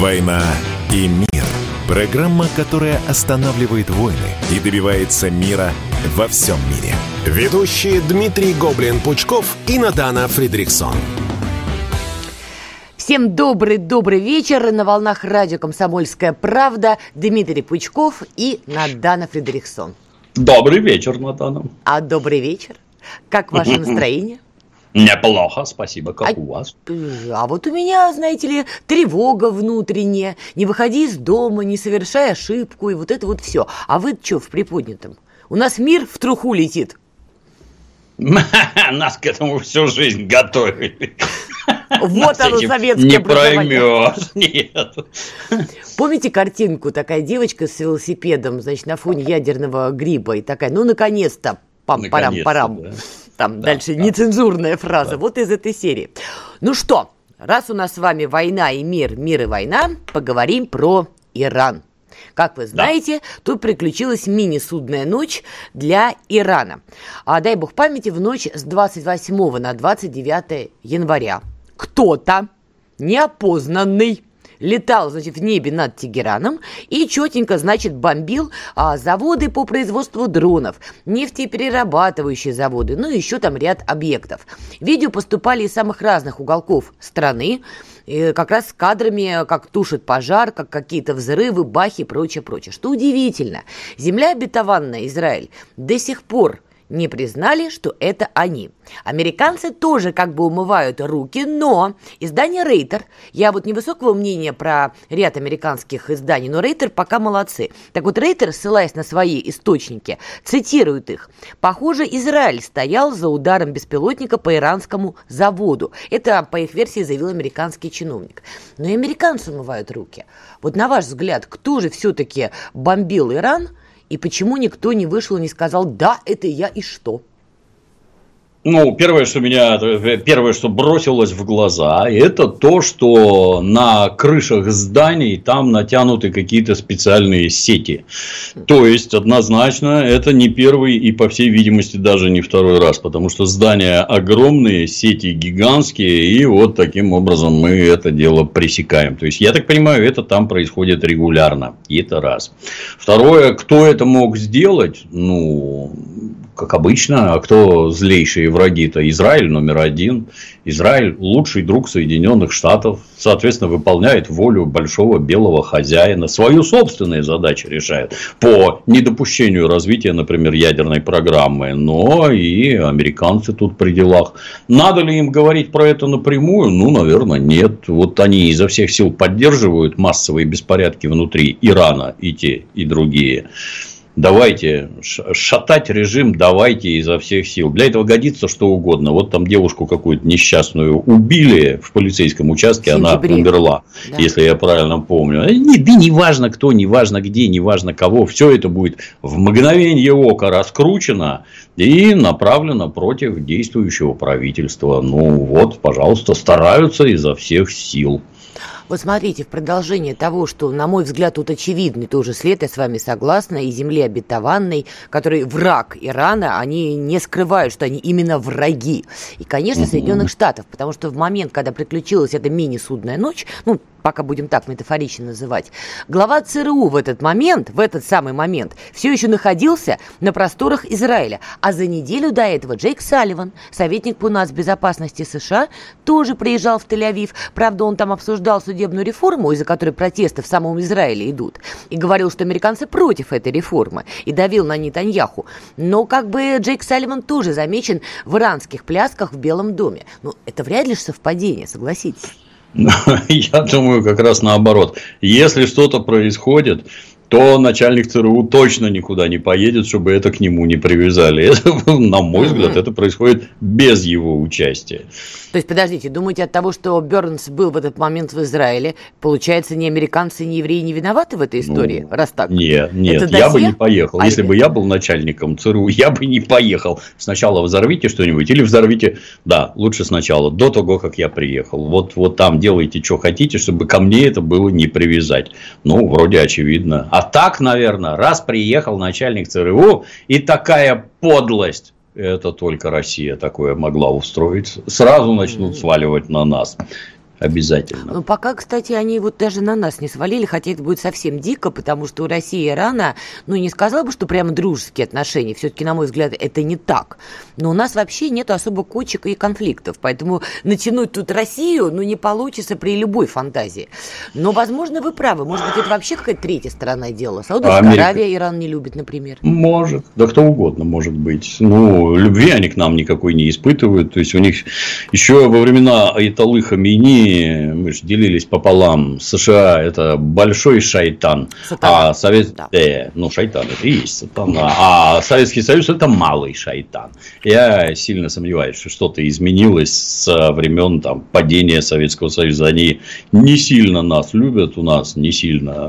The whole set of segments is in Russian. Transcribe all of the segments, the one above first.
«Война и мир». Программа, которая останавливает войны и добивается мира во всем мире. Ведущие Дмитрий Гоблин-Пучков и Надана Фридриксон. Всем добрый-добрый вечер. На волнах радио «Комсомольская правда» Дмитрий Пучков и Надана Фредериксон. Добрый вечер, Надана. А добрый вечер. Как ваше настроение? Неплохо, спасибо. Как а, у вас? А вот у меня, знаете ли, тревога внутренняя. Не выходи из дома, не совершай ошибку, и вот это вот все. А вы что в приподнятом? У нас мир в труху летит. Нас к этому всю жизнь готовили. Вот оно, советское Не проймешь, нет. Помните картинку? Такая девочка с велосипедом, значит, на фоне ядерного гриба. И такая, ну, наконец-то, пам-парам-парам. Да. Там да, дальше да. нецензурная фраза. Да. Вот из этой серии. Ну что, раз у нас с вами война и мир, мир и война, поговорим про Иран. Как вы знаете, да. тут приключилась мини-судная ночь для Ирана. А дай бог памяти, в ночь с 28 на 29 января кто-то неопознанный летал, значит, в небе над Тегераном и четенько, значит, бомбил а, заводы по производству дронов, нефтеперерабатывающие заводы, ну и еще там ряд объектов. Видео поступали из самых разных уголков страны, и как раз с кадрами, как тушит пожар, как какие-то взрывы, бахи и прочее, прочее. Что удивительно, земля обетованная, Израиль, до сих пор не признали, что это они. Американцы тоже как бы умывают руки, но издание Рейтер, я вот невысокого мнения про ряд американских изданий, но Рейтер пока молодцы. Так вот Рейтер, ссылаясь на свои источники, цитирует их. Похоже, Израиль стоял за ударом беспилотника по иранскому заводу. Это, по их версии, заявил американский чиновник. Но и американцы умывают руки. Вот на ваш взгляд, кто же все-таки бомбил Иран – и почему никто не вышел и не сказал «да, это я и что»? Ну, первое, что меня, первое, что бросилось в глаза, это то, что на крышах зданий там натянуты какие-то специальные сети. То есть, однозначно, это не первый и, по всей видимости, даже не второй раз, потому что здания огромные, сети гигантские, и вот таким образом мы это дело пресекаем. То есть, я так понимаю, это там происходит регулярно. И это раз. Второе, кто это мог сделать? Ну, как обычно, а кто злейшие враги-то? Израиль номер один. Израиль лучший друг Соединенных Штатов, соответственно, выполняет волю большого белого хозяина, свою собственную задачу решает по недопущению развития, например, ядерной программы, но и американцы тут при делах. Надо ли им говорить про это напрямую? Ну, наверное, нет. Вот они изо всех сил поддерживают массовые беспорядки внутри Ирана и те, и другие давайте шатать режим, давайте изо всех сил. Для этого годится что угодно. Вот там девушку какую-то несчастную убили в полицейском участке, она умерла, да. если я правильно помню. Э, не, да не важно кто, не важно где, не важно кого, все это будет в мгновение ока раскручено и направлено против действующего правительства. Ну вот, пожалуйста, стараются изо всех сил. Вот смотрите, в продолжение того, что, на мой взгляд, тут очевидный тоже след, я с вами согласна, и земли обетованной, который враг Ирана, они не скрывают, что они именно враги. И, конечно, Соединенных Штатов, потому что в момент, когда приключилась эта мини-судная ночь, ну, пока будем так метафорично называть, глава ЦРУ в этот момент, в этот самый момент, все еще находился на просторах Израиля. А за неделю до этого Джейк Салливан, советник по нацбезопасности США, тоже приезжал в Тель-Авив. Правда, он там обсуждал судебную реформу, из-за которой протесты в самом Израиле идут, и говорил, что американцы против этой реформы, и давил на Нетаньяху. Но как бы Джейк Салливан тоже замечен в иранских плясках в Белом доме. Ну, это вряд ли совпадение, согласитесь. Я думаю, как раз наоборот. Если что-то происходит, то начальник ЦРУ точно никуда не поедет, чтобы это к нему не привязали. Это, на мой взгляд, это происходит без его участия. То есть, подождите, думаете, от того, что Бернс был в этот момент в Израиле, получается, ни американцы, ни евреи не виноваты в этой истории, ну, раз так? Нет, нет, это я бы не поехал. А Если бы я был начальником ЦРУ, я бы не поехал. Сначала взорвите что-нибудь или взорвите, да, лучше сначала, до того, как я приехал. Вот, вот там делайте, что хотите, чтобы ко мне это было не привязать. Ну, вроде очевидно. А так, наверное, раз приехал начальник ЦРУ и такая подлость это только Россия такое могла устроить. Сразу начнут сваливать на нас. Обязательно. Ну, пока, кстати, они вот даже на нас не свалили, хотя это будет совсем дико, потому что у России и Ирана, ну, не сказала бы, что прямо дружеские отношения, все-таки, на мой взгляд, это не так. Но у нас вообще нет особо кочек и конфликтов, поэтому натянуть тут Россию, ну, не получится при любой фантазии. Но, возможно, вы правы, может быть, это вообще какая-то третья сторона дела. Саудовская Америка... Аравия Иран не любит, например. Может, да кто угодно может быть. Ну, любви они к нам никакой не испытывают, то есть, у них еще во времена Айталы Хамини мы же делились пополам. США это большой шайтан, сатана. а Совет... Да. Э, ну, шайтан это и есть сатана. А Советский Союз это малый шайтан. Я сильно сомневаюсь, что что-то изменилось с времен там, падения Советского Союза. Они не сильно нас любят, у нас не сильно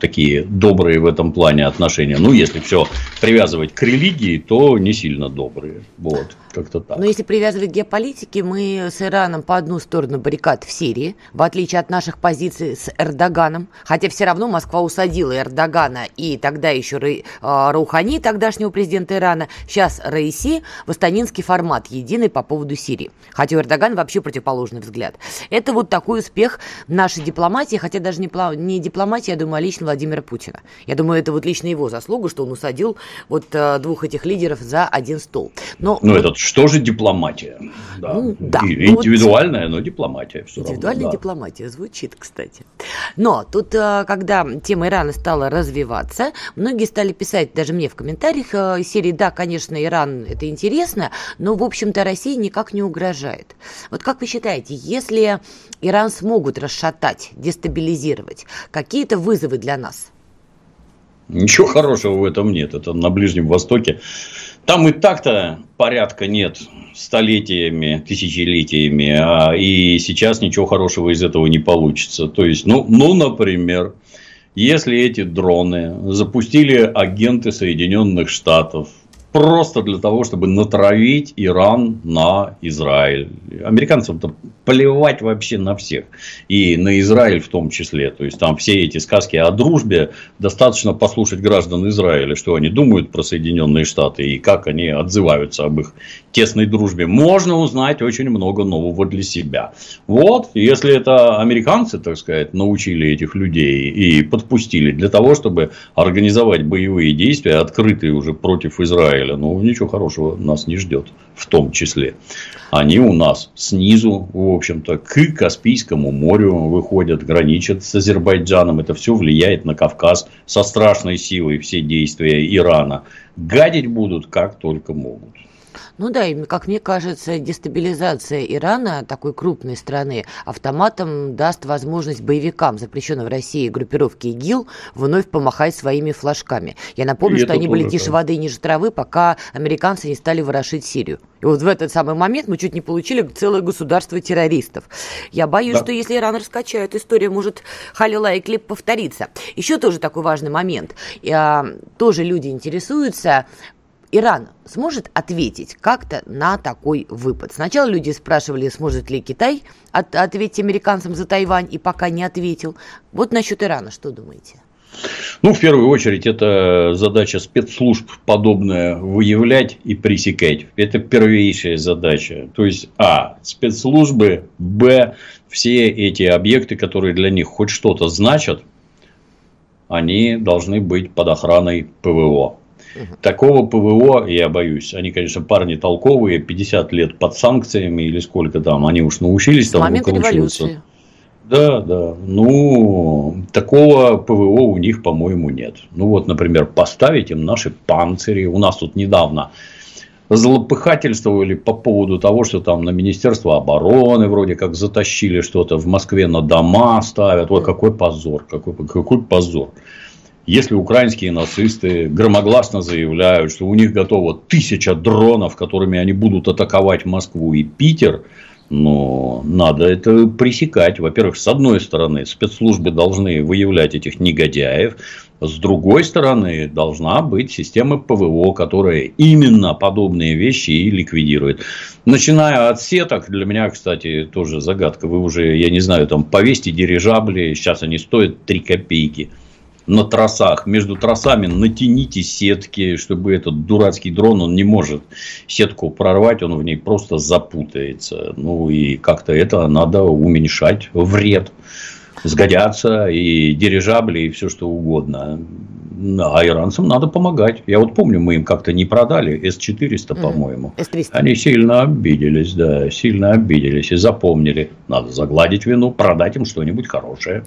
такие добрые в этом плане отношения. Ну, если все привязывать к религии, то не сильно добрые. Вот. Как-то так. Но если привязывать к геополитике, мы с Ираном по одну сторону баррикад в Сирии, в отличие от наших позиций с Эрдоганом. Хотя все равно Москва усадила Эрдогана и тогда еще а, Раухани, тогдашнего президента Ирана, сейчас Раиси в астанинский формат, единый по поводу Сирии. Хотя у Эрдогана вообще противоположный взгляд. Это вот такой успех нашей дипломатии, хотя даже не, не дипломатии, я думаю, а лично Владимира Путина. Я думаю, это вот лично его заслуга, что он усадил вот а, двух этих лидеров за один стол. Но, ну, вот... этот что же дипломатия? Да. Ну, да. И, ну, индивидуальная, вот... но дипломатия. Все индивидуальная равно, да. дипломатия звучит, кстати. Но тут, э, когда тема Ирана стала развиваться, многие стали писать, даже мне в комментариях э, серии, да, конечно, Иран это интересно, но, в общем-то, России никак не угрожает. Вот как вы считаете, если Иран смогут расшатать, дестабилизировать, какие-то вызовы для нас? Ничего хорошего в этом нет. Это на Ближнем Востоке там и так-то порядка нет столетиями, тысячелетиями, а и сейчас ничего хорошего из этого не получится. То есть, ну, ну, например, если эти дроны запустили агенты Соединенных Штатов просто для того, чтобы натравить Иран на Израиль. Американцам-то плевать вообще на всех. И на Израиль в том числе. То есть, там все эти сказки о дружбе достаточно послушать граждан Израиля, что они думают про Соединенные Штаты и как они отзываются об их тесной дружбе. Можно узнать очень много нового для себя. Вот, если это американцы, так сказать, научили этих людей и подпустили для того, чтобы организовать боевые действия, открытые уже против Израиля, Израиля, ну, ничего хорошего нас не ждет в том числе. Они у нас снизу, в общем-то, к Каспийскому морю выходят, граничат с Азербайджаном. Это все влияет на Кавказ со страшной силой все действия Ирана. Гадить будут как только могут. Ну да, и, как мне кажется, дестабилизация Ирана, такой крупной страны, автоматом даст возможность боевикам, запрещенным в России группировки ИГИЛ, вновь помахать своими флажками. Я напомню, и что они были тише да. воды и ниже травы, пока американцы не стали ворошить Сирию. И вот в этот самый момент мы чуть не получили целое государство террористов. Я боюсь, да. что если Иран раскачают, история может Халила и Клип повториться. Еще тоже такой важный момент. Я, тоже люди интересуются, Иран сможет ответить как-то на такой выпад? Сначала люди спрашивали, сможет ли Китай от, ответить американцам за Тайвань, и пока не ответил. Вот насчет Ирана что думаете? Ну, в первую очередь, это задача спецслужб подобное выявлять и пресекать. Это первейшая задача. То есть, а, спецслужбы, б, все эти объекты, которые для них хоть что-то значат, они должны быть под охраной ПВО. Такого ПВО, я боюсь, они, конечно, парни толковые, 50 лет под санкциями или сколько там, они уж научились С там выкручиваться. Да, да. Ну, такого ПВО у них, по-моему, нет. Ну, вот, например, поставить им наши панцири. У нас тут недавно злопыхательствовали по поводу того, что там на Министерство обороны вроде как затащили что-то в Москве на дома ставят. Ой, какой позор, какой, какой позор. Если украинские нацисты громогласно заявляют, что у них готово тысяча дронов, которыми они будут атаковать Москву и Питер, но надо это пресекать. Во-первых, с одной стороны, спецслужбы должны выявлять этих негодяев. С другой стороны, должна быть система ПВО, которая именно подобные вещи и ликвидирует. Начиная от сеток, для меня, кстати, тоже загадка. Вы уже, я не знаю, там повесьте дирижабли, сейчас они стоят 3 копейки на трассах. Между трассами натяните сетки, чтобы этот дурацкий дрон, он не может сетку прорвать, он в ней просто запутается. Ну и как-то это надо уменьшать вред. Сгодятся и дирижабли, и все что угодно. А иранцам надо помогать. Я вот помню, мы им как-то не продали С-400, по-моему. С-300. Они сильно обиделись, да, сильно обиделись и запомнили. Надо загладить вину, продать им что-нибудь хорошее.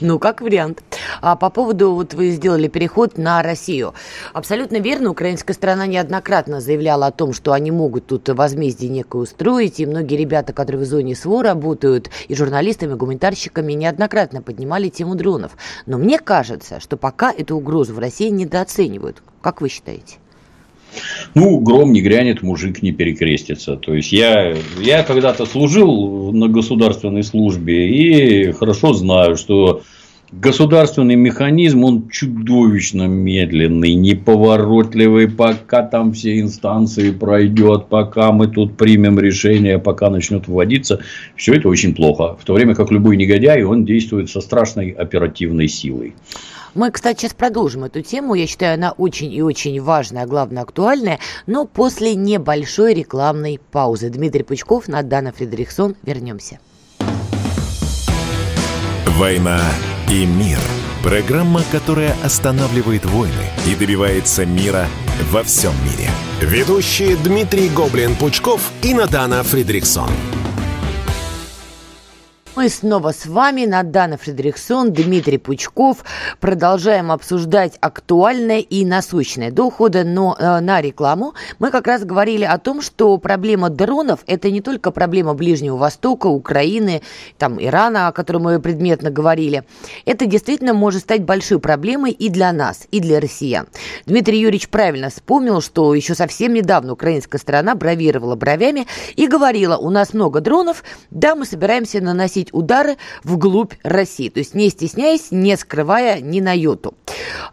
Ну, как вариант. А по поводу, вот вы сделали переход на Россию. Абсолютно верно, украинская страна неоднократно заявляла о том, что они могут тут возмездие некое устроить, и многие ребята, которые в зоне СВО работают, и журналистами, и гуманитарщиками, неоднократно поднимали тему дронов. Но мне кажется, что пока эту угрозу в России недооценивают. Как вы считаете? Ну, гром не грянет, мужик не перекрестится. То есть, я, я когда-то служил на государственной службе и хорошо знаю, что государственный механизм, он чудовищно медленный, неповоротливый, пока там все инстанции пройдет, пока мы тут примем решение, пока начнет вводиться, все это очень плохо. В то время как любой негодяй, он действует со страшной оперативной силой. Мы, кстати, сейчас продолжим эту тему. Я считаю, она очень и очень важная, а главное актуальная, но после небольшой рекламной паузы. Дмитрий Пучков, Надана Фредериксон. Вернемся. «Война и мир». Программа, которая останавливает войны и добивается мира во всем мире. Ведущие Дмитрий Гоблин-Пучков и Надана Фридриксон. Мы снова с вами, Надана Фредериксон, Дмитрий Пучков. Продолжаем обсуждать актуальное и насущное. До ухода но, э, на рекламу мы как раз говорили о том, что проблема дронов – это не только проблема Ближнего Востока, Украины, там, Ирана, о котором мы предметно говорили. Это действительно может стать большой проблемой и для нас, и для россиян. Дмитрий Юрьевич правильно вспомнил, что еще совсем недавно украинская сторона бравировала бровями и говорила, у нас много дронов, да, мы собираемся наносить наносить удары вглубь России. То есть не стесняясь, не скрывая ни на йоту.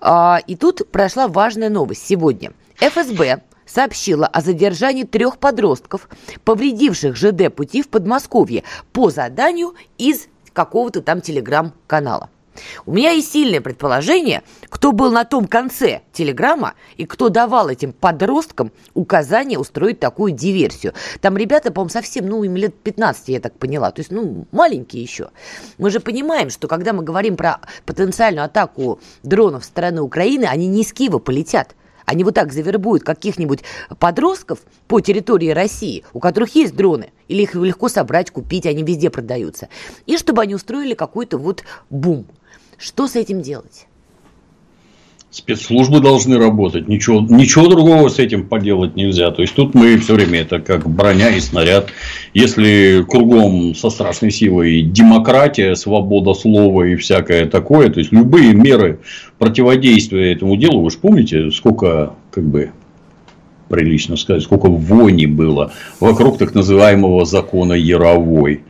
А, и тут прошла важная новость сегодня. ФСБ сообщила о задержании трех подростков, повредивших ЖД пути в Подмосковье по заданию из какого-то там телеграм-канала. У меня есть сильное предположение, кто был на том конце телеграмма и кто давал этим подросткам указание устроить такую диверсию. Там ребята, по-моему, совсем, ну, им лет 15, я так поняла, то есть, ну, маленькие еще. Мы же понимаем, что когда мы говорим про потенциальную атаку дронов со стороны Украины, они не из Киева полетят. Они вот так завербуют каких-нибудь подростков по территории России, у которых есть дроны, или их легко собрать, купить, они везде продаются, и чтобы они устроили какой-то вот бум – что с этим делать? Спецслужбы должны работать. Ничего, ничего другого с этим поделать нельзя. То есть тут мы все время это как броня и снаряд. Если кругом со страшной силой демократия, свобода слова и всякое такое, то есть любые меры противодействия этому делу, вы же помните, сколько как бы прилично сказать, сколько вони было вокруг так называемого закона Яровой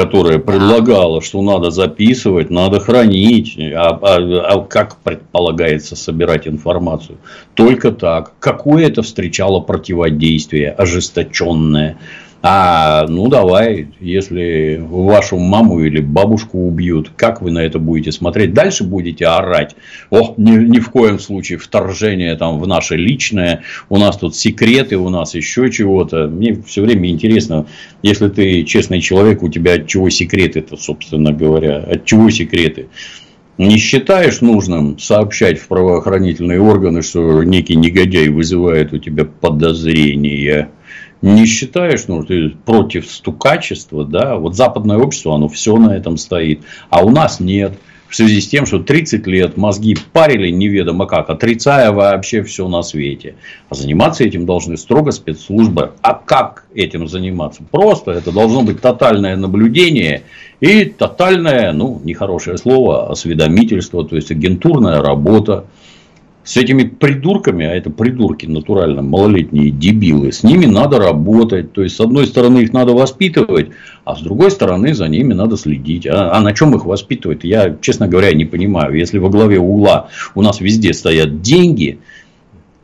которая предлагала, что надо записывать, надо хранить, а, а, а как предполагается собирать информацию? Только так. Какое это встречало противодействие ожесточенное? А, ну давай, если вашу маму или бабушку убьют, как вы на это будете смотреть? Дальше будете орать. О, ни, ни в коем случае вторжение там в наше личное, у нас тут секреты, у нас еще чего-то. Мне все время интересно, если ты честный человек, у тебя от чего секреты-то, собственно говоря, от чего секреты? Не считаешь нужным сообщать в правоохранительные органы, что некий негодяй вызывает у тебя подозрения? Не считаешь, ну, ты против стукачества, да, вот западное общество, оно все на этом стоит, а у нас нет. В связи с тем, что 30 лет мозги парили неведомо как, отрицая вообще все на свете. А заниматься этим должны строго спецслужбы. А как этим заниматься? Просто это должно быть тотальное наблюдение и тотальное, ну, нехорошее слово, осведомительство, то есть агентурная работа с этими придурками, а это придурки натурально, малолетние дебилы, с ними надо работать. То есть, с одной стороны, их надо воспитывать, а с другой стороны, за ними надо следить. А, а на чем их воспитывать, я, честно говоря, не понимаю. Если во главе угла у нас везде стоят деньги,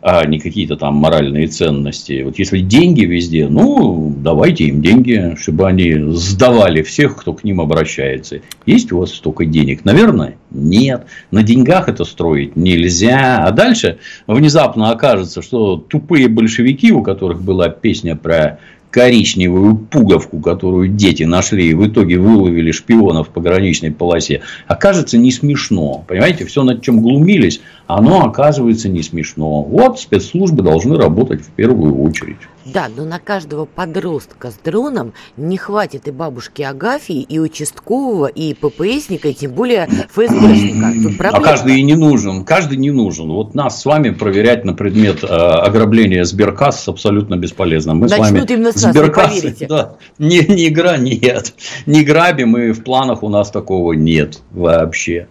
а не какие-то там моральные ценности. Вот если деньги везде, ну, давайте им деньги, чтобы они сдавали всех, кто к ним обращается. Есть у вас столько денег? Наверное, нет. На деньгах это строить нельзя. А дальше внезапно окажется, что тупые большевики, у которых была песня про коричневую пуговку, которую дети нашли и в итоге выловили шпионов в пограничной полосе, окажется не смешно. Понимаете, все над чем глумились, оно оказывается не смешно. Вот спецслужбы должны работать в первую очередь. Да, но на каждого подростка с дроном не хватит и бабушки Агафии, и участкового, и ППСника, и тем более ФСБшника. А каждый и не нужен. Каждый не нужен. Вот нас с вами проверять на предмет э, ограбления Сберкасс абсолютно бесполезно. Мы Начнут с вами именно с Сберкасс, да, не, не игра нет. Не грабим, и в планах у нас такого нет вообще.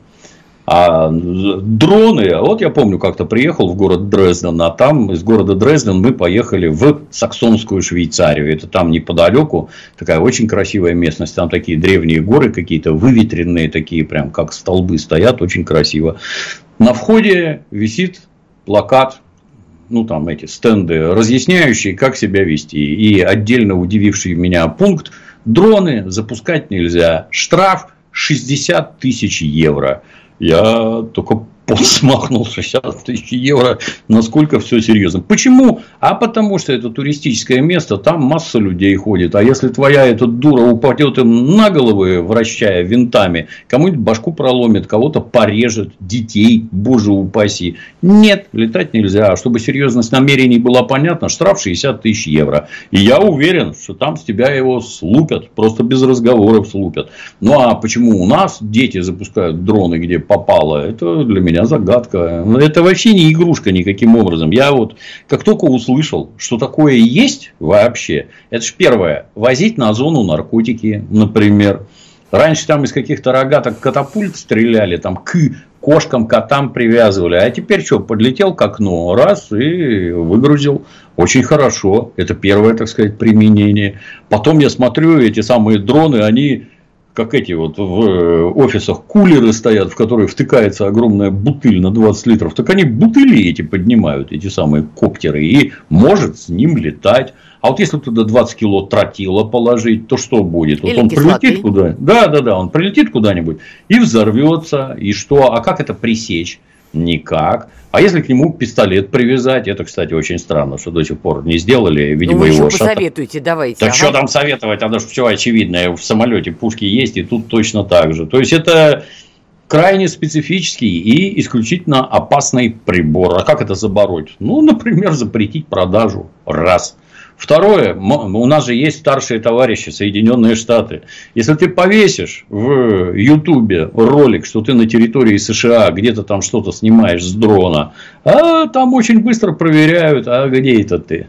А дроны, вот я помню, как-то приехал в город Дрезден, а там из города Дрезден мы поехали в Саксонскую Швейцарию. Это там неподалеку, такая очень красивая местность. Там такие древние горы какие-то, выветренные такие, прям как столбы стоят, очень красиво. На входе висит плакат ну, там эти стенды, разъясняющие, как себя вести. И отдельно удививший меня пункт, дроны запускать нельзя, штраф 60 тысяч евро. Я только пот смахнул 60 тысяч евро, насколько все серьезно. Почему? А потому что это туристическое место, там масса людей ходит. А если твоя эта дура упадет им на головы, вращая винтами, кому-нибудь башку проломит, кого-то порежет, детей, боже упаси. Нет, летать нельзя. А чтобы серьезность намерений была понятна, штраф 60 тысяч евро. И я уверен, что там с тебя его слупят, просто без разговоров слупят. Ну а почему у нас дети запускают дроны, где попало, это для меня меня загадка. Ну, это вообще не игрушка никаким образом. Я вот как только услышал, что такое есть вообще, это же первое, возить на зону наркотики, например. Раньше там из каких-то рогаток катапульт стреляли, там к кошкам, котам привязывали. А теперь что, подлетел к окну, раз и выгрузил. Очень хорошо. Это первое, так сказать, применение. Потом я смотрю, эти самые дроны, они как эти вот в э, офисах кулеры стоят, в которые втыкается огромная бутыль на 20 литров, так они бутыли эти поднимают, эти самые коптеры, и может с ним летать. А вот если туда 20 кило тротила положить, то что будет? Вот он кислоты. прилетит куда? Да, да, да, он прилетит куда-нибудь и взорвется. И что? А как это пресечь? Никак. А если к нему пистолет привязать, это, кстати, очень странно, что до сих пор не сделали, видимо, ну, вы его еще посоветуйте, давайте. Так ага. что там советовать, оно же все очевидно, в самолете пушки есть, и тут точно так же. То есть, это крайне специфический и исключительно опасный прибор. А как это забороть? Ну, например, запретить продажу. Раз. Второе, у нас же есть старшие товарищи, Соединенные Штаты. Если ты повесишь в Ютубе ролик, что ты на территории США где-то там что-то снимаешь с дрона, а там очень быстро проверяют, а где это ты?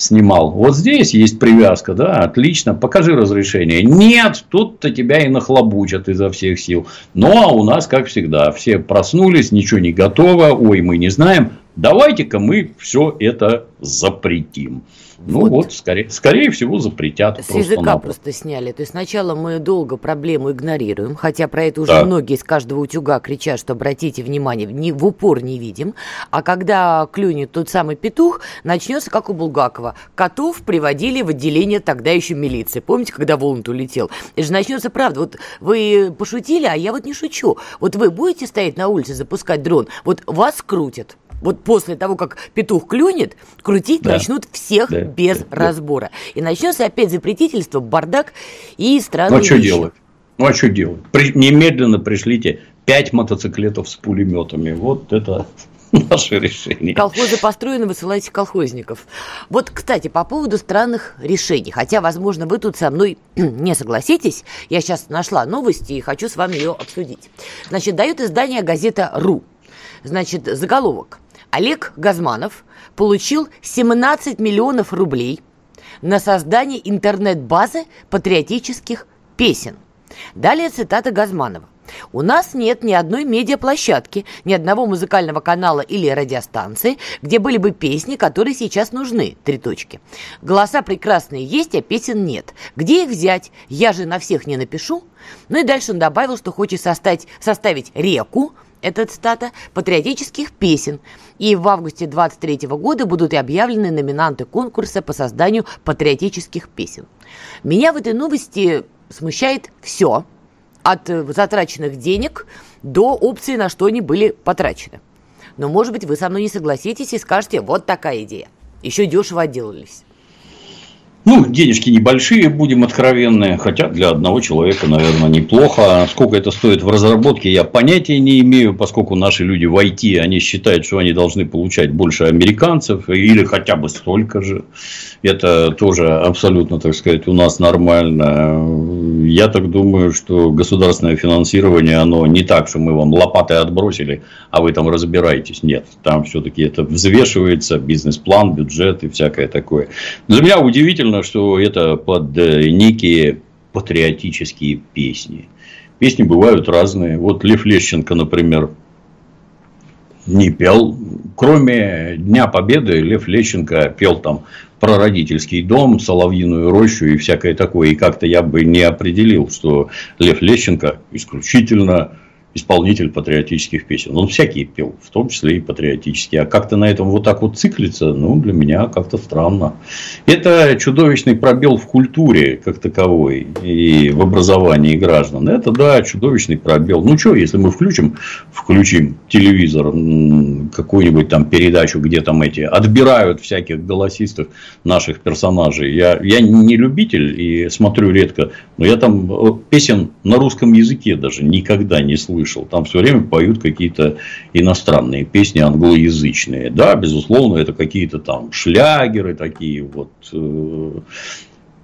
снимал. Вот здесь есть привязка, да, отлично, покажи разрешение. Нет, тут-то тебя и нахлобучат изо всех сил. Ну, а у нас, как всегда, все проснулись, ничего не готово, ой, мы не знаем, давайте-ка мы все это запретим. Ну вот, вот скорее, скорее всего, запретят. С просто языка напросто. просто сняли. То есть сначала мы долго проблему игнорируем, хотя про это уже да. многие из каждого утюга кричат, что обратите внимание, не, в упор не видим. А когда клюнет тот самый петух, начнется как у Булгакова. Котов приводили в отделение тогда еще милиции. Помните, когда Волнт улетел? Это же начнется правда. Вот вы пошутили, а я вот не шучу. Вот вы будете стоять на улице, запускать дрон, вот вас крутят вот после того, как петух клюнет, крутить да. начнут всех да. без да. разбора. И начнется опять запретительство, бардак и странные Ну, а что делать? Ну, а что делать? При, немедленно пришлите пять мотоциклетов с пулеметами. Вот это наше решение. Колхозы построены, высылайте колхозников. Вот, кстати, по поводу странных решений. Хотя, возможно, вы тут со мной не согласитесь. Я сейчас нашла новости и хочу с вами ее обсудить. Значит, дает издание газета «Ру». Значит, заголовок. Олег Газманов получил 17 миллионов рублей на создание интернет-базы патриотических песен. Далее цитата Газманова. У нас нет ни одной медиаплощадки, ни одного музыкального канала или радиостанции, где были бы песни, которые сейчас нужны. Три точки. Голоса прекрасные есть, а песен нет. Где их взять? Я же на всех не напишу. Ну и дальше он добавил, что хочет составить, составить реку это цитата, патриотических песен. И в августе 23 года будут объявлены номинанты конкурса по созданию патриотических песен. Меня в этой новости смущает все, от затраченных денег до опции, на что они были потрачены. Но, может быть, вы со мной не согласитесь и скажете, вот такая идея. Еще дешево отделались. Ну, денежки небольшие, будем откровенны, хотя для одного человека, наверное, неплохо. Сколько это стоит в разработке, я понятия не имею, поскольку наши люди в IT, они считают, что они должны получать больше американцев, или хотя бы столько же. Это тоже абсолютно, так сказать, у нас нормально. Я так думаю, что государственное финансирование, оно не так, что мы вам лопатой отбросили, а вы там разбираетесь. Нет, там все-таки это взвешивается, бизнес-план, бюджет и всякое такое. Для меня удивительно, что это под э, некие патриотические песни. Песни бывают разные. Вот Лев Лещенко, например, не пел. Кроме Дня Победы Лев Лещенко пел там про родительский дом, Соловьиную рощу и всякое такое. И как-то я бы не определил, что Лев Лещенко исключительно исполнитель патриотических песен. Он всякие пел, в том числе и патриотические. А как-то на этом вот так вот циклиться, ну, для меня как-то странно. Это чудовищный пробел в культуре как таковой и в образовании граждан. Это, да, чудовищный пробел. Ну, что, если мы включим, включим телевизор, какую-нибудь там передачу, где там эти отбирают всяких голосистов наших персонажей. Я, я не любитель и смотрю редко, но я там э, песен на русском языке даже никогда не слышал слышал. Там все время поют какие-то иностранные песни англоязычные. Да, безусловно, это какие-то там шлягеры такие вот э,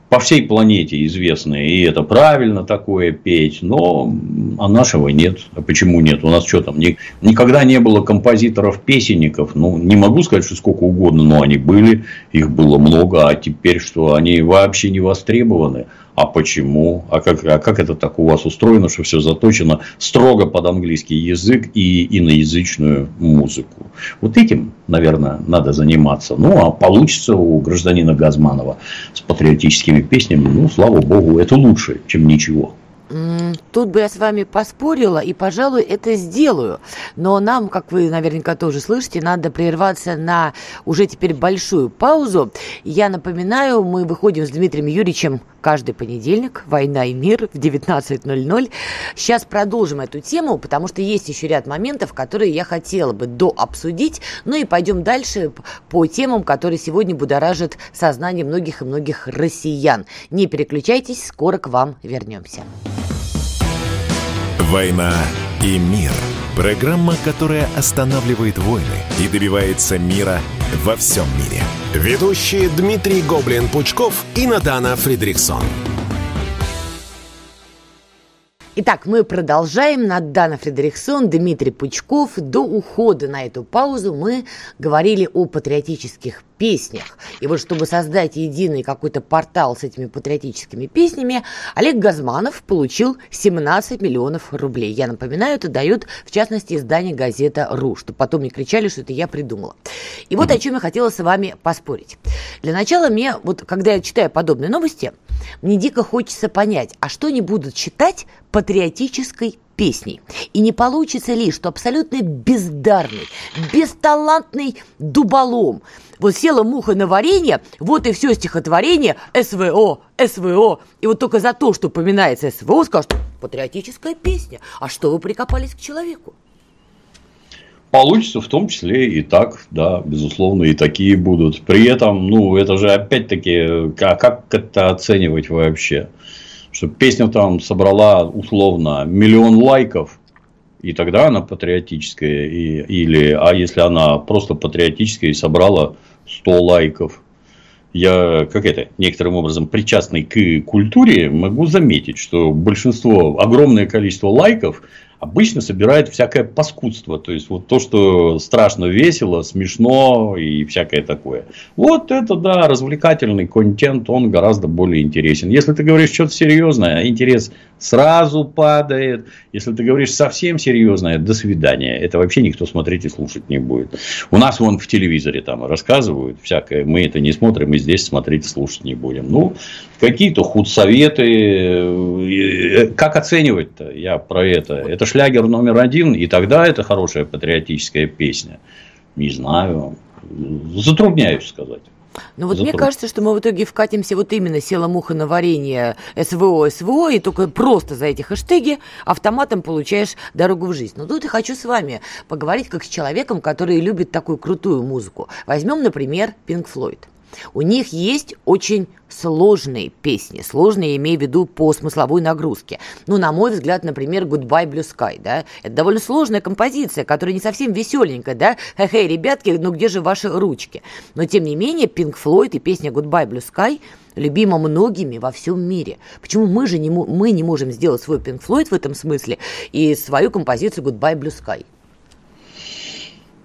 по всей планете известные, и это правильно такое петь, но а нашего нет. А почему нет? У нас что там, ни, никогда не было композиторов-песенников, ну, не могу сказать, что сколько угодно, но они были, их было много, а теперь что, они вообще не востребованы. А почему? А как, а как это так у вас устроено, что все заточено строго под английский язык и иноязычную музыку? Вот этим, наверное, надо заниматься. Ну, а получится у гражданина Газманова с патриотическими песнями, ну, слава богу, это лучше, чем ничего. Тут бы я с вами поспорила и, пожалуй, это сделаю. Но нам, как вы наверняка тоже слышите, надо прерваться на уже теперь большую паузу. Я напоминаю, мы выходим с Дмитрием Юрьевичем каждый понедельник «Война и мир» в 19.00. Сейчас продолжим эту тему, потому что есть еще ряд моментов, которые я хотела бы дообсудить. Ну и пойдем дальше по темам, которые сегодня будоражат сознание многих и многих россиян. Не переключайтесь, скоро к вам вернемся. «Война и мир» – программа, которая останавливает войны и добивается мира во всем мире. Ведущие Дмитрий Гоблин-Пучков и Натана Фридриксон. Итак, мы продолжаем. Надана Фредериксон, Дмитрий Пучков. До ухода на эту паузу мы говорили о патриотических песнях. И вот чтобы создать единый какой-то портал с этими патриотическими песнями, Олег Газманов получил 17 миллионов рублей. Я напоминаю, это дает, в частности, издание газета «Ру», чтобы потом не кричали, что это я придумала. И вот о чем я хотела с вами поспорить. Для начала мне, вот когда я читаю подобные новости, мне дико хочется понять, а что они будут читать патриотической песней. И не получится ли, что абсолютно бездарный, бесталантный дуболом, вот села муха на варенье, вот и все стихотворение СВО, СВО. И вот только за то, что упоминается СВО, скажут, патриотическая песня. А что вы прикопались к человеку? Получится в том числе и так, да, безусловно, и такие будут. При этом, ну, это же опять-таки, как, как это оценивать вообще? Что песня там собрала условно миллион лайков, и тогда она патриотическая, и, или, а если она просто патриотическая и собрала 100 лайков, я, как это, некоторым образом причастный к культуре, могу заметить, что большинство, огромное количество лайков обычно собирает всякое паскудство. То есть, вот то, что страшно весело, смешно и всякое такое. Вот это, да, развлекательный контент, он гораздо более интересен. Если ты говоришь что-то серьезное, интерес сразу падает. Если ты говоришь совсем серьезное, до свидания. Это вообще никто смотреть и слушать не будет. У нас вон в телевизоре там рассказывают всякое. Мы это не смотрим и здесь смотреть и слушать не будем. Ну, какие-то худсоветы. Как оценивать-то? Я про это. Это ж шлягер номер один, и тогда это хорошая патриотическая песня. Не знаю. Затрудняюсь сказать. Ну вот мне кажется, что мы в итоге вкатимся вот именно села муха на варенье СВО, СВО, и только просто за эти хэштеги автоматом получаешь дорогу в жизнь. Но тут я хочу с вами поговорить как с человеком, который любит такую крутую музыку. Возьмем, например, Pink Floyd. У них есть очень сложные песни. Сложные, имею в виду по смысловой нагрузке. Ну, на мой взгляд, например, Goodbye Blue Sky, да? Это довольно сложная композиция, которая не совсем веселенькая, да? Хе-хей, ребятки, ну где же ваши ручки? Но, тем не менее, Pink Floyd и песня Goodbye Blue Sky любима многими во всем мире. Почему мы же не, мы не можем сделать свой Pink Floyd в этом смысле и свою композицию Goodbye Blue Sky?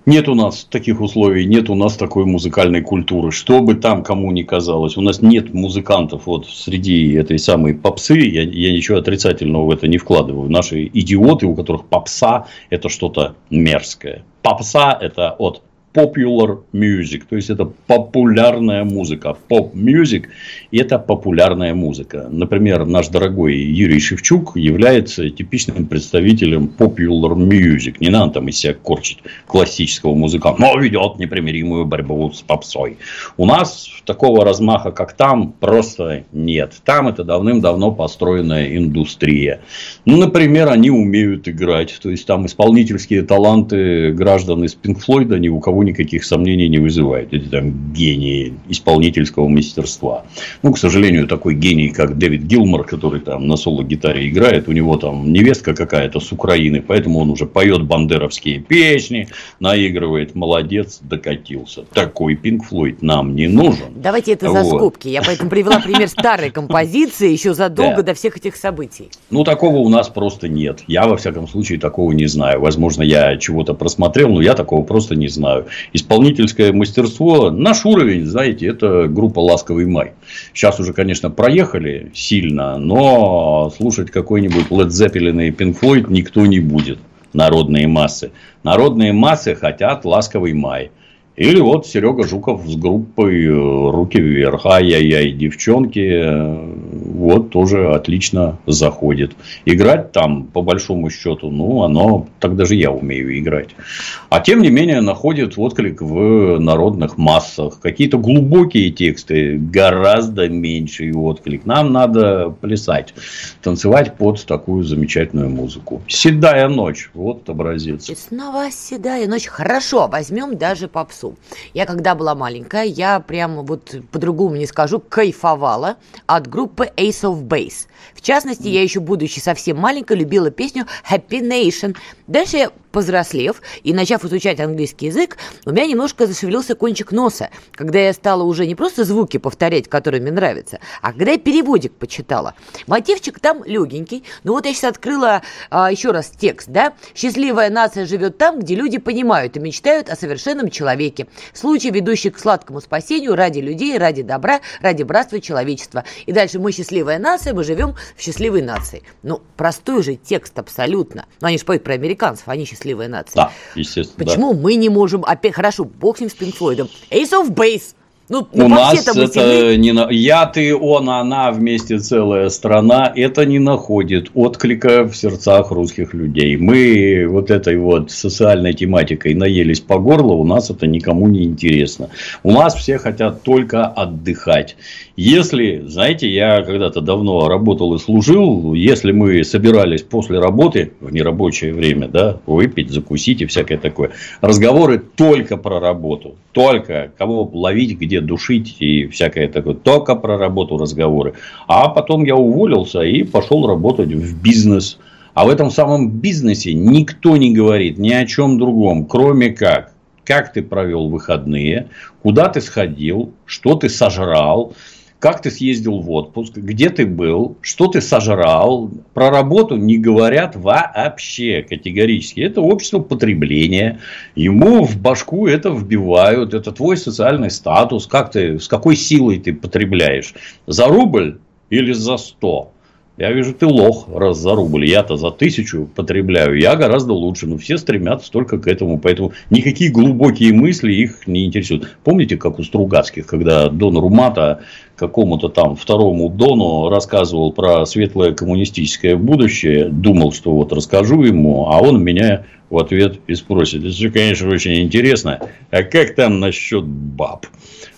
Нет у нас таких условий, нет у нас такой музыкальной культуры. Что бы там кому ни казалось, у нас нет музыкантов вот среди этой самой попсы. Я, я ничего отрицательного в это не вкладываю. Наши идиоты, у которых попса это что-то мерзкое. Попса это от popular music, то есть это популярная музыка. Pop music – это популярная музыка. Например, наш дорогой Юрий Шевчук является типичным представителем popular music. Не надо там из себя корчить классического музыканта, но ведет непримиримую борьбу с попсой. У нас такого размаха, как там, просто нет. Там это давным-давно построенная индустрия. Ну, например, они умеют играть. То есть, там исполнительские таланты граждан из Pink Floyd ни у кого никаких сомнений не вызывает. Это там гении исполнительского мастерства. Ну, к сожалению, такой гений, как Дэвид Гилмор, который там на соло-гитаре играет, у него там невестка какая-то с Украины, поэтому он уже поет бандеровские песни, наигрывает, молодец, докатился. Такой Пинк Флойд нам не нужен. Давайте это за вот. скобки. Я поэтому привела пример старой композиции еще задолго да. до всех этих событий. Ну, такого у нас просто нет. Я, во всяком случае, такого не знаю. Возможно, я чего-то просмотрел, но я такого просто не знаю исполнительское мастерство, наш уровень, знаете, это группа «Ласковый май». Сейчас уже, конечно, проехали сильно, но слушать какой-нибудь Led Zeppelin и Pink Floyd никто не будет. Народные массы. Народные массы хотят «Ласковый май». Или вот Серега Жуков с группой «Руки вверх». Ай-яй-яй, девчонки, э, вот тоже отлично заходит. Играть там, по большому счету, ну, оно, так даже я умею играть. А тем не менее, находит отклик в народных массах. Какие-то глубокие тексты, гораздо меньший отклик. Нам надо плясать, танцевать под такую замечательную музыку. «Седая ночь», вот образец. И снова «Седая ночь». Хорошо, возьмем даже попсу. Я когда была маленькая, я прямо вот по-другому не скажу, кайфовала от группы Ace of Base. В частности, я еще будучи совсем маленькой, любила песню Happy Nation. Дальше я повзрослев и начав изучать английский язык, у меня немножко зашевелился кончик носа, когда я стала уже не просто звуки повторять, которые мне нравятся, а когда я переводик почитала. Мотивчик там легенький, но вот я сейчас открыла а, еще раз текст, да? «Счастливая нация живет там, где люди понимают и мечтают о совершенном человеке. Случай, ведущий к сладкому спасению ради людей, ради добра, ради братства человечества. И дальше мы счастливая нация, мы живем в счастливой нации». Ну, простой же текст абсолютно. Но они же поют про американцев, они счастливые счастливая нация. Да, естественно. Почему да. мы не можем опять хорошо, бог с ним с Пинк Флойдом. Ace of Base. Ну, У нас это не на... я, ты, он, она вместе целая страна. Это не находит отклика в сердцах русских людей. Мы вот этой вот социальной тематикой наелись по горло. У нас это никому не интересно. У нас все хотят только отдыхать. Если, знаете, я когда-то давно работал и служил, если мы собирались после работы в нерабочее время, да, выпить, закусить и всякое такое, разговоры только про работу, только кого ловить, где душить и всякое такое, только про работу разговоры. А потом я уволился и пошел работать в бизнес. А в этом самом бизнесе никто не говорит ни о чем другом, кроме как, как ты провел выходные, куда ты сходил, что ты сожрал, как ты съездил в отпуск, где ты был, что ты сожрал. Про работу не говорят вообще категорически. Это общество потребления. Ему в башку это вбивают. Это твой социальный статус. Как ты, с какой силой ты потребляешь? За рубль или за сто? Я вижу, ты лох, раз за рубль. Я-то за тысячу потребляю. Я гораздо лучше. Но все стремятся только к этому. Поэтому никакие глубокие мысли их не интересуют. Помните, как у Стругацких, когда Дон Румата какому-то там второму Дону рассказывал про светлое коммунистическое будущее, думал, что вот расскажу ему, а он меня в ответ и спросит. Это все, конечно, очень интересно. А как там насчет баб?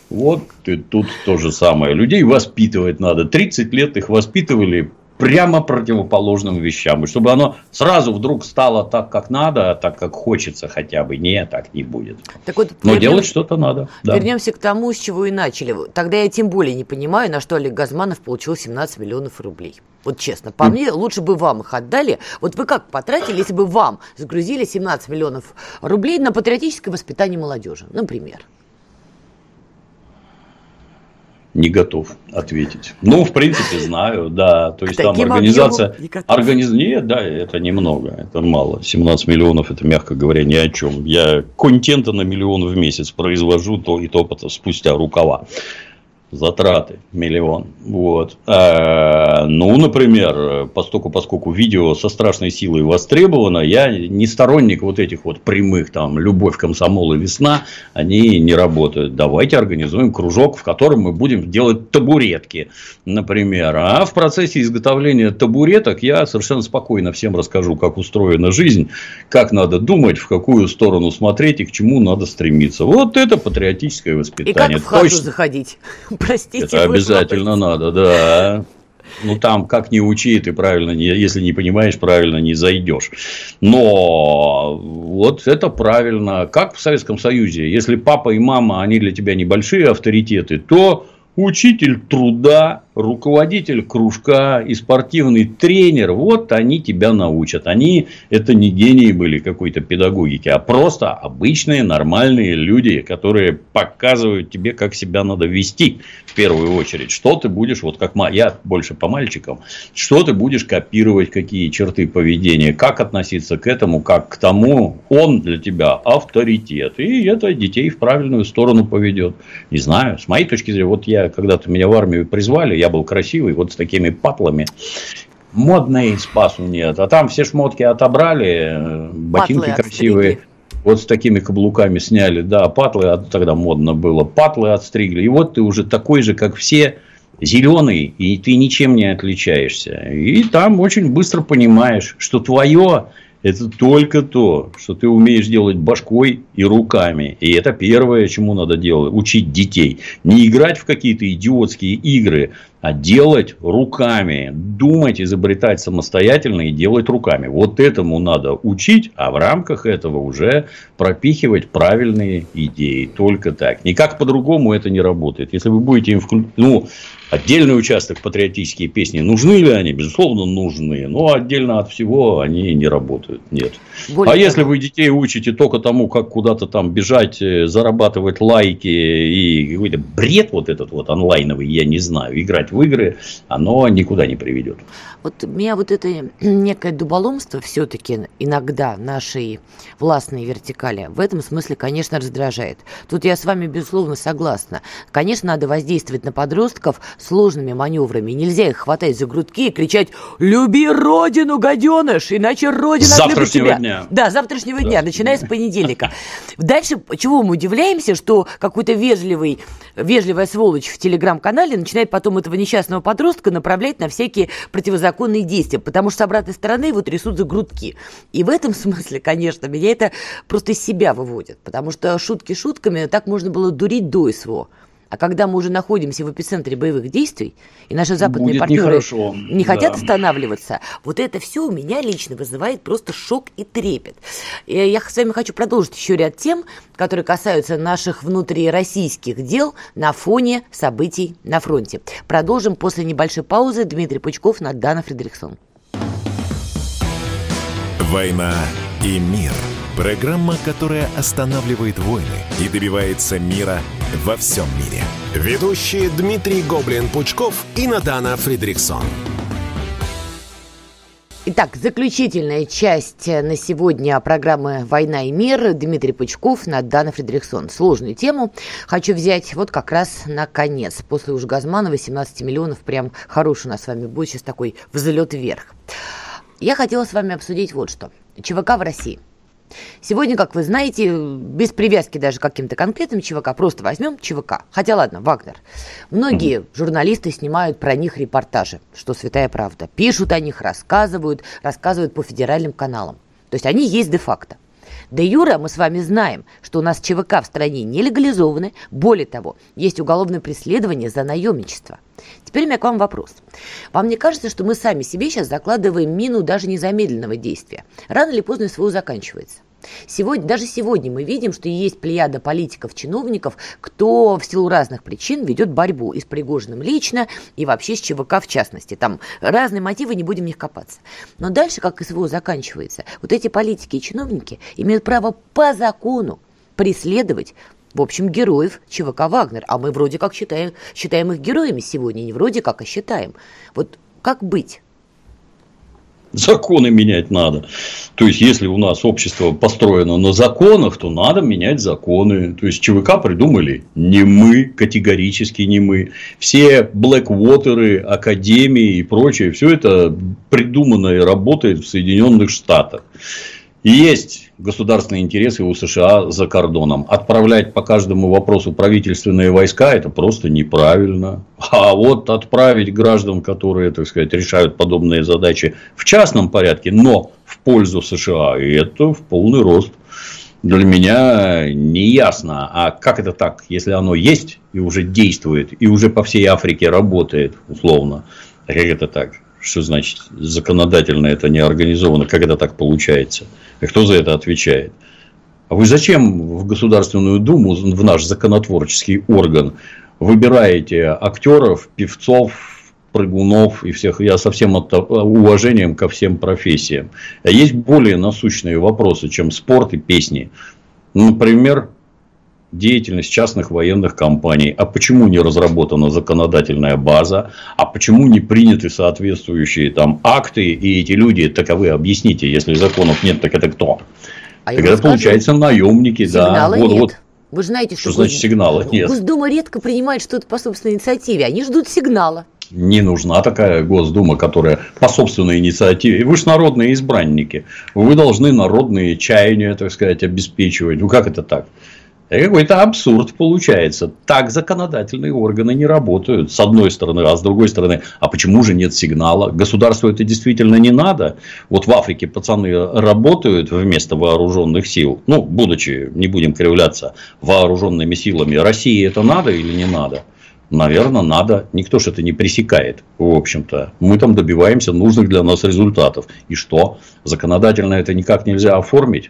Вот и тут то же самое. Людей воспитывать надо. 30 лет их воспитывали прямо противоположным вещам. И чтобы оно сразу вдруг стало так, как надо, так, как хочется хотя бы. Не, так не будет. Так вот, Но вернем... делать что-то надо. Да. Вернемся к тому, с чего и начали. Тогда я тем более не понимаю, на что Олег Газманов получил 17 миллионов рублей. Вот честно, по mm. мне, лучше бы вам их отдали. Вот вы как потратили, если бы вам загрузили 17 миллионов рублей на патриотическое воспитание молодежи, например? Не готов ответить. Ну, в принципе, знаю, да. То есть, там организация... Организ... Нет, да, это немного, это мало. 17 миллионов, это, мягко говоря, ни о чем. Я контента на миллион в месяц произвожу, то и то спустя рукава затраты миллион. Вот. А, ну, например, поскольку, поскольку видео со страшной силой востребовано, я не сторонник вот этих вот прямых, там, любовь, комсомол и весна, они не работают. Давайте организуем кружок, в котором мы будем делать табуретки, например. А в процессе изготовления табуреток я совершенно спокойно всем расскажу, как устроена жизнь, как надо думать, в какую сторону смотреть и к чему надо стремиться. Вот это патриотическое воспитание. И как в хату Точно. заходить? Простите. Это обязательно надо, да. Ну, там, как не учи, ты правильно, не, если не понимаешь, правильно не зайдешь. Но вот это правильно. Как в Советском Союзе, если папа и мама, они для тебя небольшие авторитеты, то учитель труда, руководитель кружка и спортивный тренер, вот они тебя научат. Они это не гении были какой-то педагогики, а просто обычные нормальные люди, которые показывают тебе, как себя надо вести в первую очередь. Что ты будешь, вот как я больше по мальчикам, что ты будешь копировать, какие черты поведения, как относиться к этому, как к тому, он для тебя авторитет. И это детей в правильную сторону поведет. Не знаю, с моей точки зрения, вот я когда-то меня в армию призвали, я был красивый, вот с такими патлами. Модный спасу нет. А там все шмотки отобрали, ботинки патлы красивые. Отстригли. Вот с такими каблуками сняли, да, патлы, тогда модно было, патлы отстригли. И вот ты уже такой же, как все, зеленый, и ты ничем не отличаешься. И там очень быстро понимаешь, что твое это только то, что ты умеешь делать башкой и руками. И это первое, чему надо делать. Учить детей. Не играть в какие-то идиотские игры, а делать руками, думать, изобретать самостоятельно и делать руками. Вот этому надо учить, а в рамках этого уже пропихивать правильные идеи. Только так. Никак по-другому это не работает. Если вы будете им вклю... ну, отдельный участок патриотические песни, нужны ли они? Безусловно, нужны. Но отдельно от всего они не работают. Нет. Более а того... если вы детей учите только тому, как куда-то там бежать, э, зарабатывать лайки и какой-то бред вот этот вот онлайновый, я не знаю, играть в игры, оно никуда не приведет. Вот меня вот это некое дуболомство все-таки иногда нашей властной вертикали в этом смысле, конечно, раздражает. Тут я с вами, безусловно, согласна. Конечно, надо воздействовать на подростков сложными маневрами. Нельзя их хватать за грудки и кричать «Люби родину, гаденыш, иначе родина завтрашнего тебя». дня. Да, завтрашнего да. дня, начиная с понедельника. Дальше, чего мы удивляемся, что какой-то вежливый, вежливая сволочь в телеграм-канале начинает потом этого несчастного подростка направлять на всякие противозаконные действия, потому что с обратной стороны его трясут за грудки. И в этом смысле, конечно, меня это просто из себя выводит, потому что шутки шутками так можно было дурить до СВО. А когда мы уже находимся в эпицентре боевых действий, и наши западные Будет партнеры не хотят да. останавливаться, вот это все у меня лично вызывает просто шок и трепет. И я с вами хочу продолжить еще ряд тем, которые касаются наших внутрироссийских дел на фоне событий на фронте. Продолжим после небольшой паузы. Дмитрий Пучков, Надана Фредериксон. «Война и мир» – Программа, которая останавливает войны и добивается мира во всем мире. Ведущие Дмитрий Гоблин-Пучков и Надана Фридриксон. Итак, заключительная часть на сегодня программы «Война и мир». Дмитрий Пучков, Надана Фридрихсон. Сложную тему хочу взять вот как раз на конец. После уж Газманова 17 миллионов, прям хороший у нас с вами будет сейчас такой взлет вверх. Я хотела с вами обсудить вот что. ЧВК в России – Сегодня, как вы знаете, без привязки даже к каким-то конкретным ЧВК, просто возьмем ЧВК. Хотя ладно, Вагнер. Многие mm-hmm. журналисты снимают про них репортажи, что святая правда. Пишут о них, рассказывают, рассказывают по федеральным каналам. То есть они есть де-факто. Де юра мы с вами знаем, что у нас ЧВК в стране не легализованы. Более того, есть уголовное преследование за наемничество. Теперь у меня к вам вопрос. Вам не кажется, что мы сами себе сейчас закладываем мину даже незамедленного действия? Рано или поздно СВО заканчивается. Сегодня, даже сегодня мы видим, что есть плеяда политиков, чиновников, кто в силу разных причин ведет борьбу и с Пригожиным лично, и вообще с ЧВК в частности. Там разные мотивы, не будем в них копаться. Но дальше, как СВО заканчивается, вот эти политики и чиновники имеют право по закону преследовать в общем, героев ЧВК «Вагнер». А мы вроде как считаем, считаем их героями сегодня, не вроде как, а считаем. Вот как быть? Законы менять надо. То есть, если у нас общество построено на законах, то надо менять законы. То есть, ЧВК придумали не мы, категорически не мы. Все Блэквотеры, академии и прочее, все это придумано и работает в Соединенных Штатах. Есть государственные интересы у США за кордоном. Отправлять по каждому вопросу правительственные войска – это просто неправильно. А вот отправить граждан, которые, так сказать, решают подобные задачи в частном порядке, но в пользу США, это в полный рост. Для меня не ясно, а как это так, если оно есть и уже действует, и уже по всей Африке работает, условно, как это так? Что значит законодательно это не организовано? Как это так получается? И кто за это отвечает? А вы зачем в Государственную Думу, в наш законотворческий орган, выбираете актеров, певцов, прыгунов и всех, я со всем уважением ко всем профессиям. А есть более насущные вопросы, чем спорт и песни. Например, деятельность частных военных компаний. А почему не разработана законодательная база? А почему не приняты соответствующие там акты? И эти люди таковы, объясните, если законов нет, так это кто? А это получается наемники, да. Вот, нет. вот. Вы же знаете, что, что значит сигнала нет. Госдума редко принимает что-то по собственной инициативе. Они ждут сигнала. Не нужна такая Госдума, которая по собственной инициативе. Вы же народные избранники. Вы должны народные чаяния, так сказать, обеспечивать. Ну, как это так? Какой-то абсурд получается. Так законодательные органы не работают, с одной стороны, а с другой стороны, а почему же нет сигнала? Государству это действительно не надо. Вот в Африке пацаны работают вместо вооруженных сил, ну, будучи, не будем кривляться, вооруженными силами. России это надо или не надо? Наверное, надо. Никто же это не пресекает, в общем-то. Мы там добиваемся нужных для нас результатов. И что? Законодательно это никак нельзя оформить?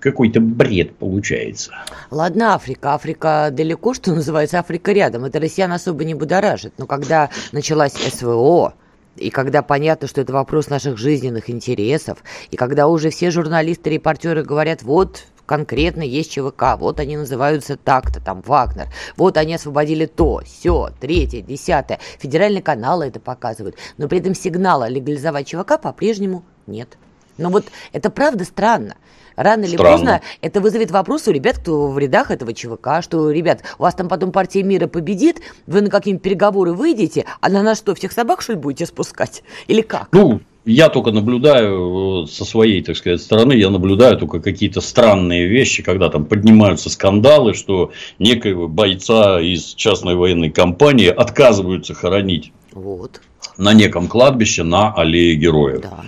Какой-то бред получается. Ладно, Африка. Африка далеко, что называется, Африка рядом. Это россиян особо не будоражит. Но когда началась СВО, и когда понятно, что это вопрос наших жизненных интересов, и когда уже все журналисты, репортеры говорят, вот конкретно есть ЧВК, вот они называются так-то, там, Вагнер, вот они освободили то, все, третье, десятое, федеральные каналы это показывают, но при этом сигнала легализовать ЧВК по-прежнему нет. Но вот это правда странно. Рано Странно. или поздно это вызовет вопрос у ребят, кто в рядах этого ЧВК, что, ребят, у вас там потом партия мира победит, вы на какие-нибудь переговоры выйдете, а на нас что, всех собак, что ли, будете спускать? Или как? Ну, я только наблюдаю со своей, так сказать, стороны, я наблюдаю только какие-то странные вещи, когда там поднимаются скандалы, что некоего бойца из частной военной компании отказываются хоронить вот. на неком кладбище на аллее героев. Да.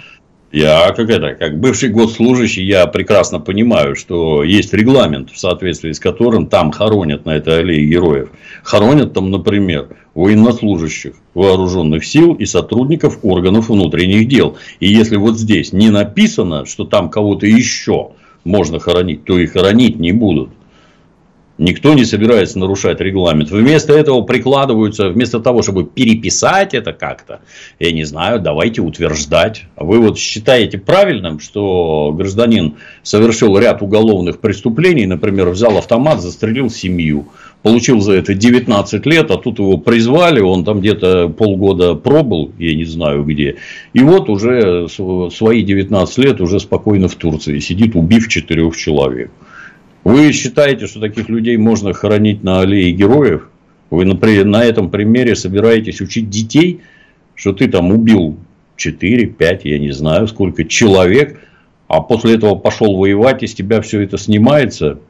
Я, как это, как бывший госслужащий, я прекрасно понимаю, что есть регламент, в соответствии с которым там хоронят на этой аллее героев. Хоронят там, например, военнослужащих вооруженных сил и сотрудников органов внутренних дел. И если вот здесь не написано, что там кого-то еще можно хоронить, то и хоронить не будут. Никто не собирается нарушать регламент. Вместо этого прикладываются, вместо того, чтобы переписать это как-то, я не знаю, давайте утверждать. Вы вот считаете правильным, что гражданин совершил ряд уголовных преступлений, например, взял автомат, застрелил семью, получил за это 19 лет, а тут его призвали, он там где-то полгода пробыл, я не знаю где, и вот уже свои 19 лет уже спокойно в Турции сидит, убив четырех человек. Вы считаете, что таких людей можно хоронить на аллее героев? Вы например, на этом примере собираетесь учить детей, что ты там убил 4, 5, я не знаю, сколько человек, а после этого пошел воевать, и с тебя все это снимается,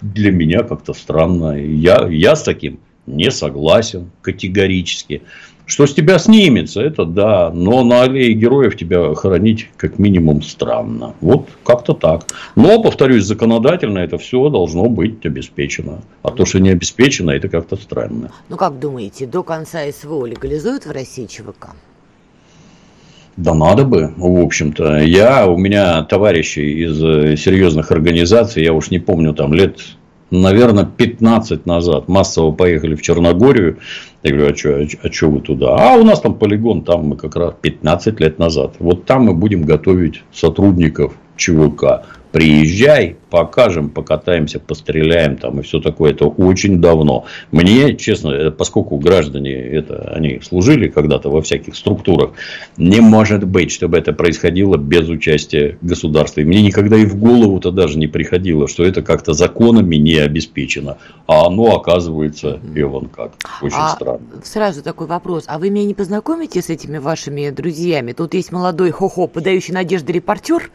для меня как-то странно. Я, я с таким не согласен категорически. Что с тебя снимется, это да, но на аллее героев тебя хоронить как минимум странно. Вот как-то так. Но, повторюсь, законодательно это все должно быть обеспечено. А то, что не обеспечено, это как-то странно. Ну, как думаете, до конца СВО легализуют в России ЧВК? Да надо бы, в общем-то. Я, у меня товарищи из э, серьезных организаций, я уж не помню, там лет наверное, 15 назад массово поехали в Черногорию. Я говорю, а что а что вы туда? А у нас там полигон, там мы как раз 15 лет назад. Вот там мы будем готовить сотрудников ЧВК. Приезжай, покажем, покатаемся, постреляем там и все такое. Это очень давно. Мне, честно, поскольку граждане это, они служили когда-то во всяких структурах, не может быть, чтобы это происходило без участия государства. И мне никогда и в голову-то даже не приходило, что это как-то законами не обеспечено. А оно оказывается, и вон как. Очень а странно. Сразу такой вопрос. А вы меня не познакомите с этими вашими друзьями? Тут есть молодой хо-хо, подающий надежды репортер,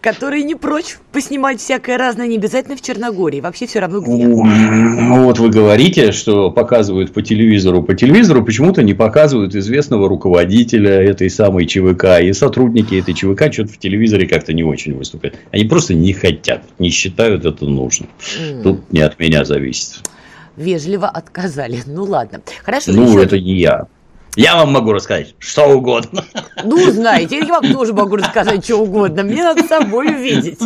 который не прочь поснимать всякое всякое разное, не обязательно в Черногории, вообще все равно где. Ну, вот вы говорите, что показывают по телевизору. По телевизору почему-то не показывают известного руководителя этой самой ЧВК. И сотрудники этой ЧВК что-то в телевизоре как-то не очень выступают. Они просто не хотят, не считают это нужным. Mm. Тут не от меня зависит. Вежливо отказали. Ну ладно. Хорошо. Ну, еще... это не я. Я вам могу рассказать что угодно. Ну, знаете, я вам тоже могу рассказать что угодно. Мне надо с собой увидеть.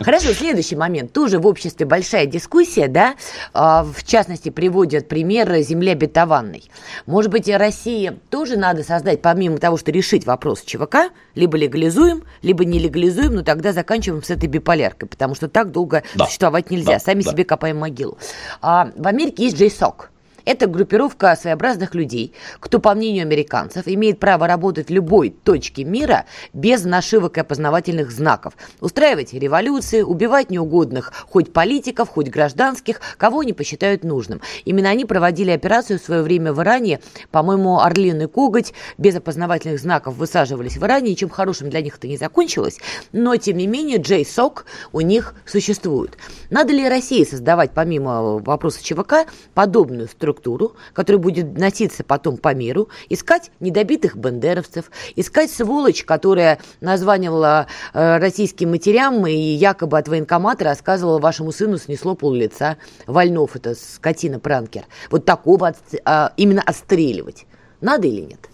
Хорошо, следующий момент. Тоже в обществе большая дискуссия, да? А, в частности, приводят пример земли обетованной. Может быть, России тоже надо создать, помимо того, что решить вопрос ЧВК, либо легализуем, либо не легализуем, но тогда заканчиваем с этой биполяркой, потому что так долго да. существовать нельзя. Да, Сами да. себе копаем могилу. А, в Америке есть JSOC. Это группировка своеобразных людей, кто, по мнению американцев, имеет право работать в любой точке мира без нашивок и опознавательных знаков, устраивать революции, убивать неугодных хоть политиков, хоть гражданских, кого они посчитают нужным. Именно они проводили операцию в свое время в Иране, по-моему, Орлиный коготь без опознавательных знаков высаживались в Иране, ничем хорошим для них это не закончилось, но, тем не менее, JSOC у них существует. Надо ли России создавать, помимо вопроса ЧВК, подобную структуру структуру, которая будет носиться потом по миру, искать недобитых бендеровцев, искать сволочь, которая названивала э, российским матерям и якобы от военкомата рассказывала, вашему сыну снесло пол лица. Вольнов это скотина-пранкер. Вот такого от, э, именно отстреливать. Надо или нет?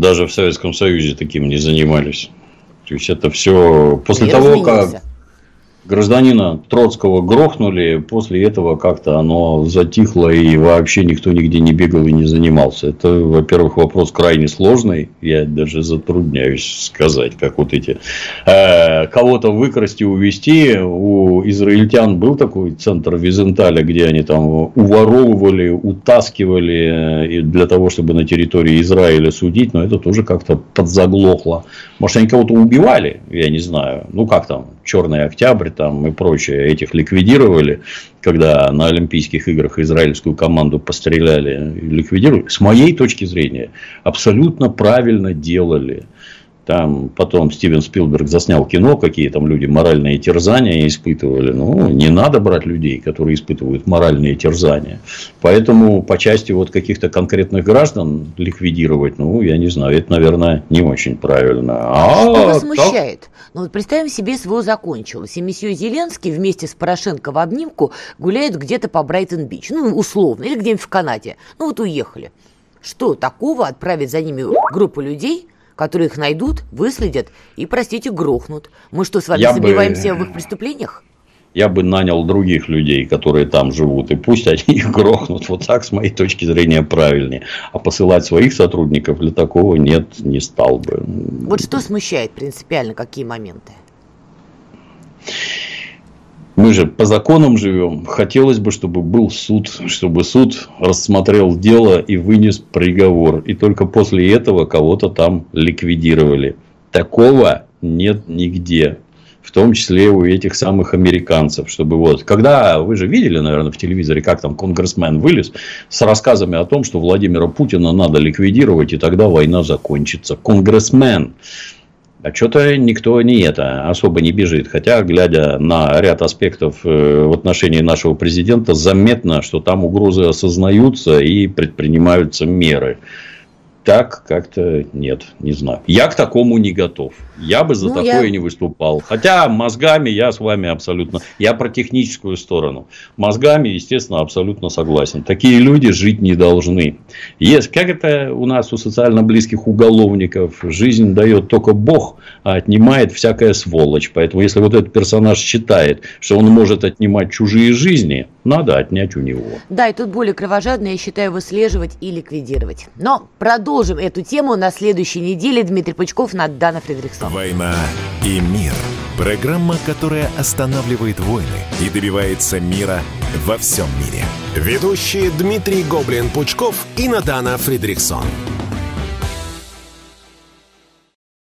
Даже в Советском Союзе таким не занимались. То есть это все после Мир того, изменился. как гражданина Троцкого грохнули, после этого как-то оно затихло и вообще никто нигде не бегал и не занимался. Это, во-первых, вопрос крайне сложный, я даже затрудняюсь сказать, как вот эти э, кого-то выкрасть и увезти. У израильтян был такой центр Визенталя, где они там уворовывали, утаскивали э, для того, чтобы на территории Израиля судить, но это тоже как-то подзаглохло. Может, они кого-то убивали, я не знаю. Ну, как там, Черный Октябрь там и прочее, этих ликвидировали, когда на Олимпийских играх израильскую команду постреляли ликвидировали. С моей точки зрения, абсолютно правильно делали. Там потом Стивен Спилберг заснял кино, какие там люди моральные терзания испытывали. Ну, не надо брать людей, которые испытывают моральные терзания. Поэтому по части вот каких-то конкретных граждан ликвидировать, ну, я не знаю, это, наверное, не очень правильно. А Что вас смущает? Так... Ну, вот представим себе, СВО закончилось, и месье Зеленский вместе с Порошенко в обнимку гуляют где-то по Брайтон-Бич. Ну, условно, или где-нибудь в Канаде. Ну, вот уехали. Что такого отправить за ними группу людей – которые их найдут, выследят и, простите, грохнут. Мы что, с вами Я сомневаемся бы... в их преступлениях? я бы нанял других людей, которые там живут, и пусть они их грохнут. Вот так, с моей точки зрения, правильнее. А посылать своих сотрудников для такого нет, не стал бы. Вот что смущает принципиально, какие моменты? Мы же по законам живем. Хотелось бы, чтобы был суд, чтобы суд рассмотрел дело и вынес приговор. И только после этого кого-то там ликвидировали. Такого нет нигде. В том числе у этих самых американцев. Чтобы вот, когда вы же видели, наверное, в телевизоре, как там конгрессмен вылез с рассказами о том, что Владимира Путина надо ликвидировать, и тогда война закончится. Конгрессмен А что-то никто не это особо не бежит. Хотя, глядя на ряд аспектов э, в отношении нашего президента, заметно, что там угрозы осознаются и предпринимаются меры так как-то нет, не знаю. Я к такому не готов. Я бы за ну, такое я... не выступал. Хотя мозгами я с вами абсолютно... Я про техническую сторону. Мозгами, естественно, абсолютно согласен. Такие люди жить не должны. Есть, как это у нас у социально близких уголовников? Жизнь дает только Бог, а отнимает всякая сволочь. Поэтому, если вот этот персонаж считает, что он может отнимать чужие жизни, надо отнять у него. Да, и тут более кровожадно, я считаю, выслеживать и ликвидировать. Но продолжим эту тему на следующей неделе. Дмитрий Пучков, Надана Фредериксон. «Война и мир». Программа, которая останавливает войны и добивается мира во всем мире. Ведущие Дмитрий Гоблин-Пучков и Надана Фридрихсон.